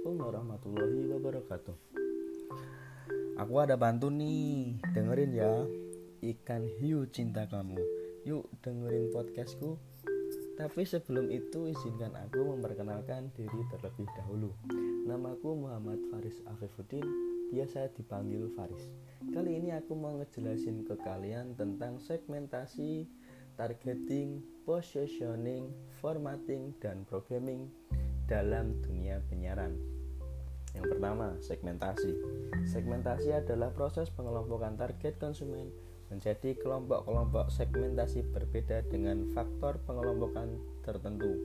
Assalamualaikum warahmatullahi wabarakatuh. Aku ada bantu nih Dengerin ya. Ikan hiu cinta kamu. Yuk dengerin podcastku. Tapi sebelum itu izinkan aku memperkenalkan diri terlebih dahulu. Namaku Muhammad Faris Afifuddin Biasa dipanggil Faris. Kali ini aku mau ngejelasin ke kalian tentang segmentasi targeting, positioning, formatting, dan programming dalam dunia penyiaran. Yang pertama, segmentasi. Segmentasi adalah proses pengelompokan target konsumen menjadi kelompok-kelompok segmentasi berbeda dengan faktor pengelompokan tertentu.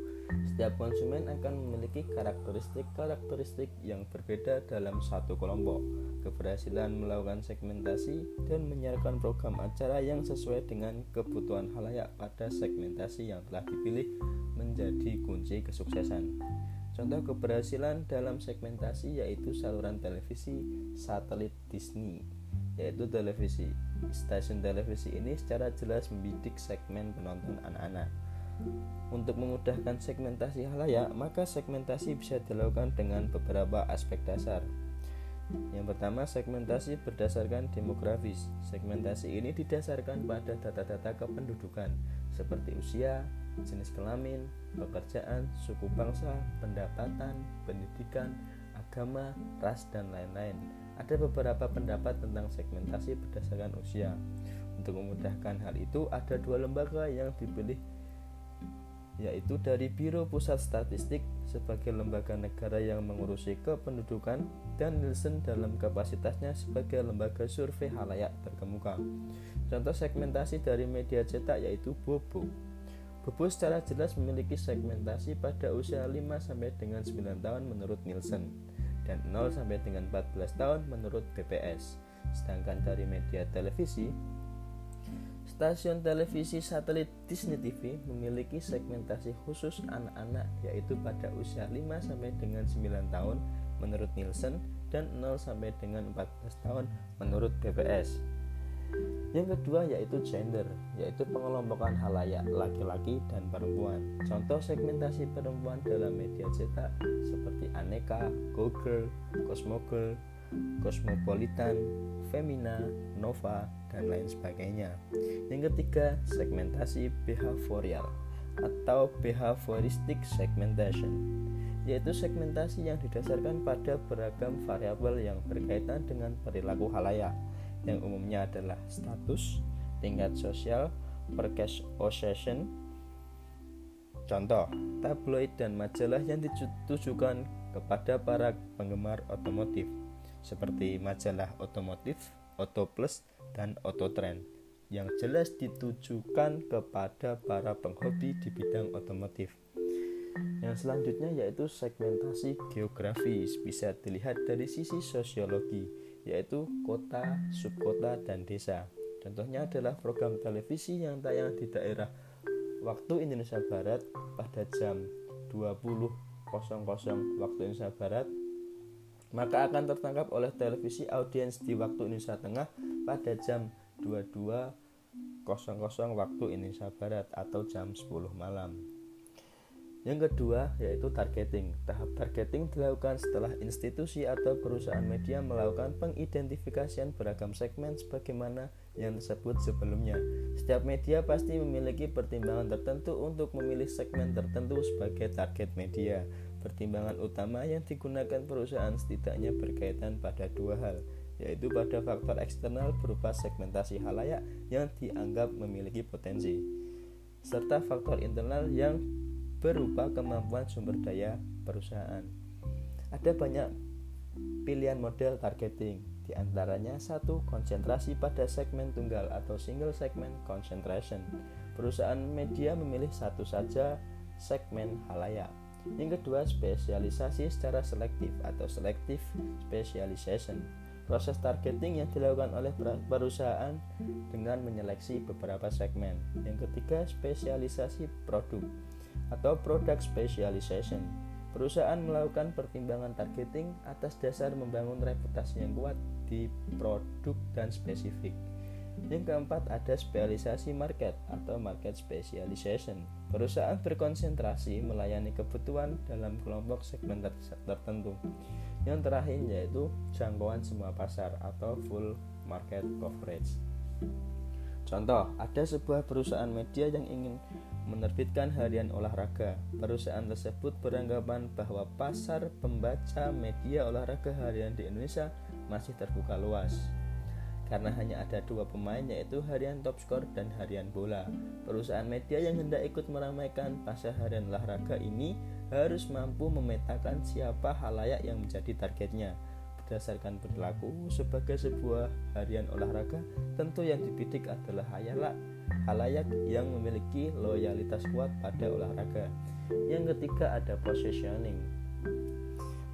Setiap konsumen akan memiliki karakteristik-karakteristik yang berbeda dalam satu kelompok. Keberhasilan melakukan segmentasi dan menyiarkan program acara yang sesuai dengan kebutuhan halayak pada segmentasi yang telah dipilih menjadi kunci kesuksesan. Contoh keberhasilan dalam segmentasi yaitu saluran televisi satelit Disney, yaitu televisi. Stasiun televisi ini secara jelas membidik segmen penonton anak-anak. Untuk memudahkan segmentasi halayak, maka segmentasi bisa dilakukan dengan beberapa aspek dasar. Yang pertama, segmentasi berdasarkan demografis. Segmentasi ini didasarkan pada data-data kependudukan seperti usia, jenis kelamin, pekerjaan, suku bangsa, pendapatan, pendidikan, agama, ras, dan lain-lain. Ada beberapa pendapat tentang segmentasi berdasarkan usia. Untuk memudahkan hal itu, ada dua lembaga yang dipilih yaitu dari Biro Pusat Statistik sebagai lembaga negara yang mengurusi kependudukan dan Nielsen dalam kapasitasnya sebagai lembaga survei halayak terkemuka. Contoh segmentasi dari media cetak yaitu Bobo. Bobo secara jelas memiliki segmentasi pada usia 5 sampai dengan 9 tahun menurut Nielsen dan 0 sampai dengan 14 tahun menurut BPS. Sedangkan dari media televisi, stasiun televisi satelit Disney TV memiliki segmentasi khusus anak-anak yaitu pada usia 5 sampai dengan 9 tahun menurut Nielsen dan 0 sampai dengan 14 tahun menurut BPS. Yang kedua yaitu gender, yaitu pengelompokan halayak laki-laki dan perempuan. Contoh segmentasi perempuan dalam media cetak seperti Aneka, Go Girl, Cosmo Girl, Cosmopolitan, Femina, Nova, dan lain sebagainya. Yang ketiga, segmentasi behavioral atau behavioristic segmentation yaitu segmentasi yang didasarkan pada beragam variabel yang berkaitan dengan perilaku halayak yang umumnya adalah status, tingkat sosial, percase possession. Contoh, tabloid dan majalah yang ditujukan kepada para penggemar otomotif seperti majalah otomotif, Auto Plus, dan Auto Trend yang jelas ditujukan kepada para penghobi di bidang otomotif. Yang selanjutnya yaitu segmentasi geografis bisa dilihat dari sisi sosiologi yaitu kota, subkota, dan desa. Contohnya adalah program televisi yang tayang di daerah waktu Indonesia Barat pada jam 20.00 waktu Indonesia Barat maka akan tertangkap oleh televisi audiens di waktu Indonesia Tengah pada jam 22.00 waktu Indonesia Barat atau jam 10 malam. Yang kedua yaitu targeting. Tahap targeting dilakukan setelah institusi atau perusahaan media melakukan pengidentifikasian beragam segmen sebagaimana yang disebut sebelumnya. Setiap media pasti memiliki pertimbangan tertentu untuk memilih segmen tertentu sebagai target media. Pertimbangan utama yang digunakan perusahaan setidaknya berkaitan pada dua hal, yaitu pada faktor eksternal berupa segmentasi halayak yang dianggap memiliki potensi, serta faktor internal yang berupa kemampuan sumber daya perusahaan. Ada banyak pilihan model targeting, di antaranya satu konsentrasi pada segmen tunggal atau single segment concentration. Perusahaan media memilih satu saja segmen halayak. Yang kedua, spesialisasi secara selektif atau selective specialization. Proses targeting yang dilakukan oleh perusahaan dengan menyeleksi beberapa segmen. Yang ketiga, spesialisasi produk atau product specialization. Perusahaan melakukan pertimbangan targeting atas dasar membangun reputasi yang kuat di produk dan spesifik. Yang keempat ada spesialisasi market atau market specialization. Perusahaan berkonsentrasi melayani kebutuhan dalam kelompok segmen tertentu. Yang terakhir yaitu jangkauan semua pasar atau full market coverage. Contoh, ada sebuah perusahaan media yang ingin menerbitkan harian olahraga. Perusahaan tersebut beranggapan bahwa pasar pembaca media olahraga harian di Indonesia masih terbuka luas. Karena hanya ada dua pemain yaitu harian top score dan harian bola. Perusahaan media yang hendak ikut meramaikan pasar harian olahraga ini harus mampu memetakan siapa halayak yang menjadi targetnya berdasarkan perilaku sebagai sebuah harian olahraga tentu yang dibidik adalah hayalak halayak yang memiliki loyalitas kuat pada olahraga yang ketiga ada positioning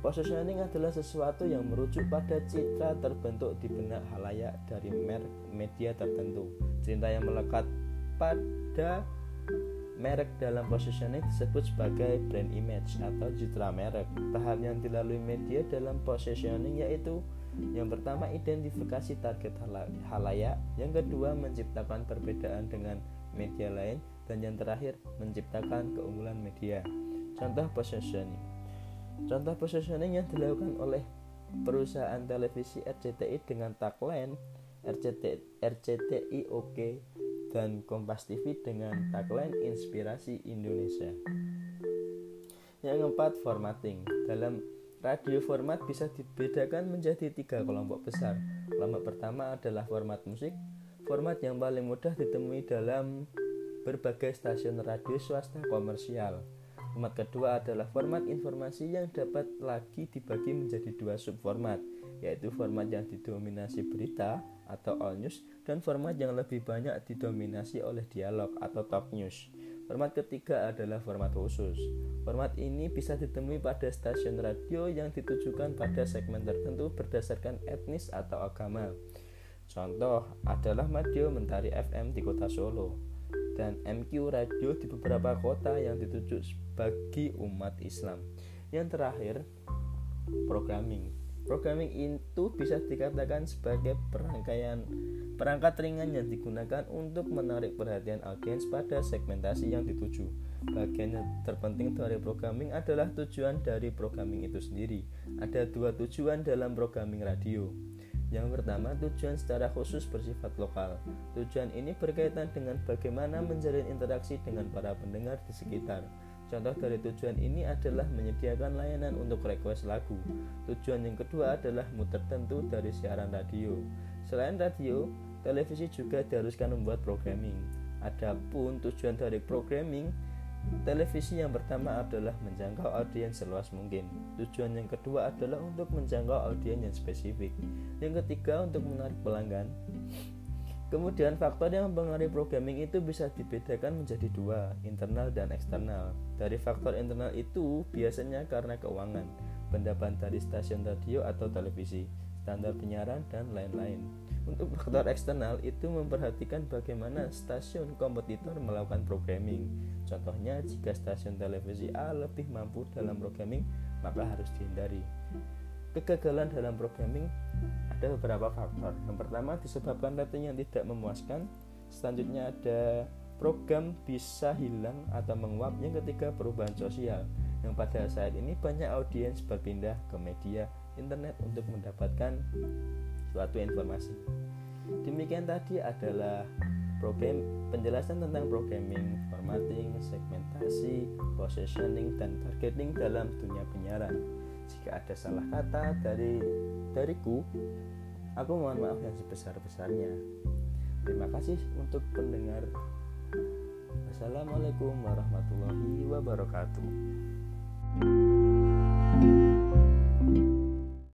Positioning adalah sesuatu yang merujuk pada citra terbentuk di benak halayak dari media tertentu. Cinta yang melekat pada Merek dalam positioning disebut sebagai brand image atau citra merek. Tahap yang dilalui media dalam positioning yaitu yang pertama identifikasi target halayak, yang kedua menciptakan perbedaan dengan media lain, dan yang terakhir menciptakan keunggulan media. Contoh positioning. Contoh positioning yang dilakukan oleh perusahaan televisi RCTI dengan tagline RCTI, RCTI okay, dan Kompas TV dengan tagline Inspirasi Indonesia. Yang keempat, formatting. Dalam radio format bisa dibedakan menjadi tiga kelompok besar. Kelompok pertama adalah format musik, format yang paling mudah ditemui dalam berbagai stasiun radio swasta komersial. Format kedua adalah format informasi yang dapat lagi dibagi menjadi dua subformat, yaitu format yang didominasi berita atau all news dan format yang lebih banyak didominasi oleh dialog atau talk news. Format ketiga adalah format khusus. Format ini bisa ditemui pada stasiun radio yang ditujukan pada segmen tertentu berdasarkan etnis atau agama. Contoh adalah Radio Mentari FM di kota Solo dan MQ Radio di beberapa kota yang dituju bagi umat Islam. Yang terakhir, programming. Programming itu bisa dikatakan sebagai perangkaian perangkat ringan yang digunakan untuk menarik perhatian audiens pada segmentasi yang dituju. Bagian yang terpenting dari programming adalah tujuan dari programming itu sendiri. Ada dua tujuan dalam programming radio. Yang pertama, tujuan secara khusus bersifat lokal. Tujuan ini berkaitan dengan bagaimana menjalin interaksi dengan para pendengar di sekitar. Contoh dari tujuan ini adalah menyediakan layanan untuk request lagu. Tujuan yang kedua adalah muter tentu dari siaran radio. Selain radio, televisi juga diharuskan membuat programming. Adapun tujuan dari programming, televisi yang pertama adalah menjangkau audiens seluas mungkin. Tujuan yang kedua adalah untuk menjangkau audiens yang spesifik. Yang ketiga untuk menarik pelanggan. Kemudian faktor yang mempengaruhi programming itu bisa dibedakan menjadi dua, internal dan eksternal. Dari faktor internal itu biasanya karena keuangan, pendapat dari stasiun radio atau televisi, standar penyiaran, dan lain-lain. Untuk faktor eksternal itu memperhatikan bagaimana stasiun kompetitor melakukan programming. Contohnya, jika stasiun televisi A lebih mampu dalam programming, maka harus dihindari. Kegagalan dalam programming ada beberapa faktor. Yang pertama disebabkan rating yang tidak memuaskan. Selanjutnya ada program bisa hilang atau menguap. Yang ketiga perubahan sosial. Yang pada saat ini banyak audiens berpindah ke media internet untuk mendapatkan suatu informasi. Demikian tadi adalah program penjelasan tentang programming, formatting, segmentasi, positioning, dan targeting dalam dunia penyiaran. Jika ada salah kata dari dariku, aku mohon maaf yang sebesar-besarnya. Terima kasih untuk pendengar. Assalamualaikum warahmatullahi wabarakatuh.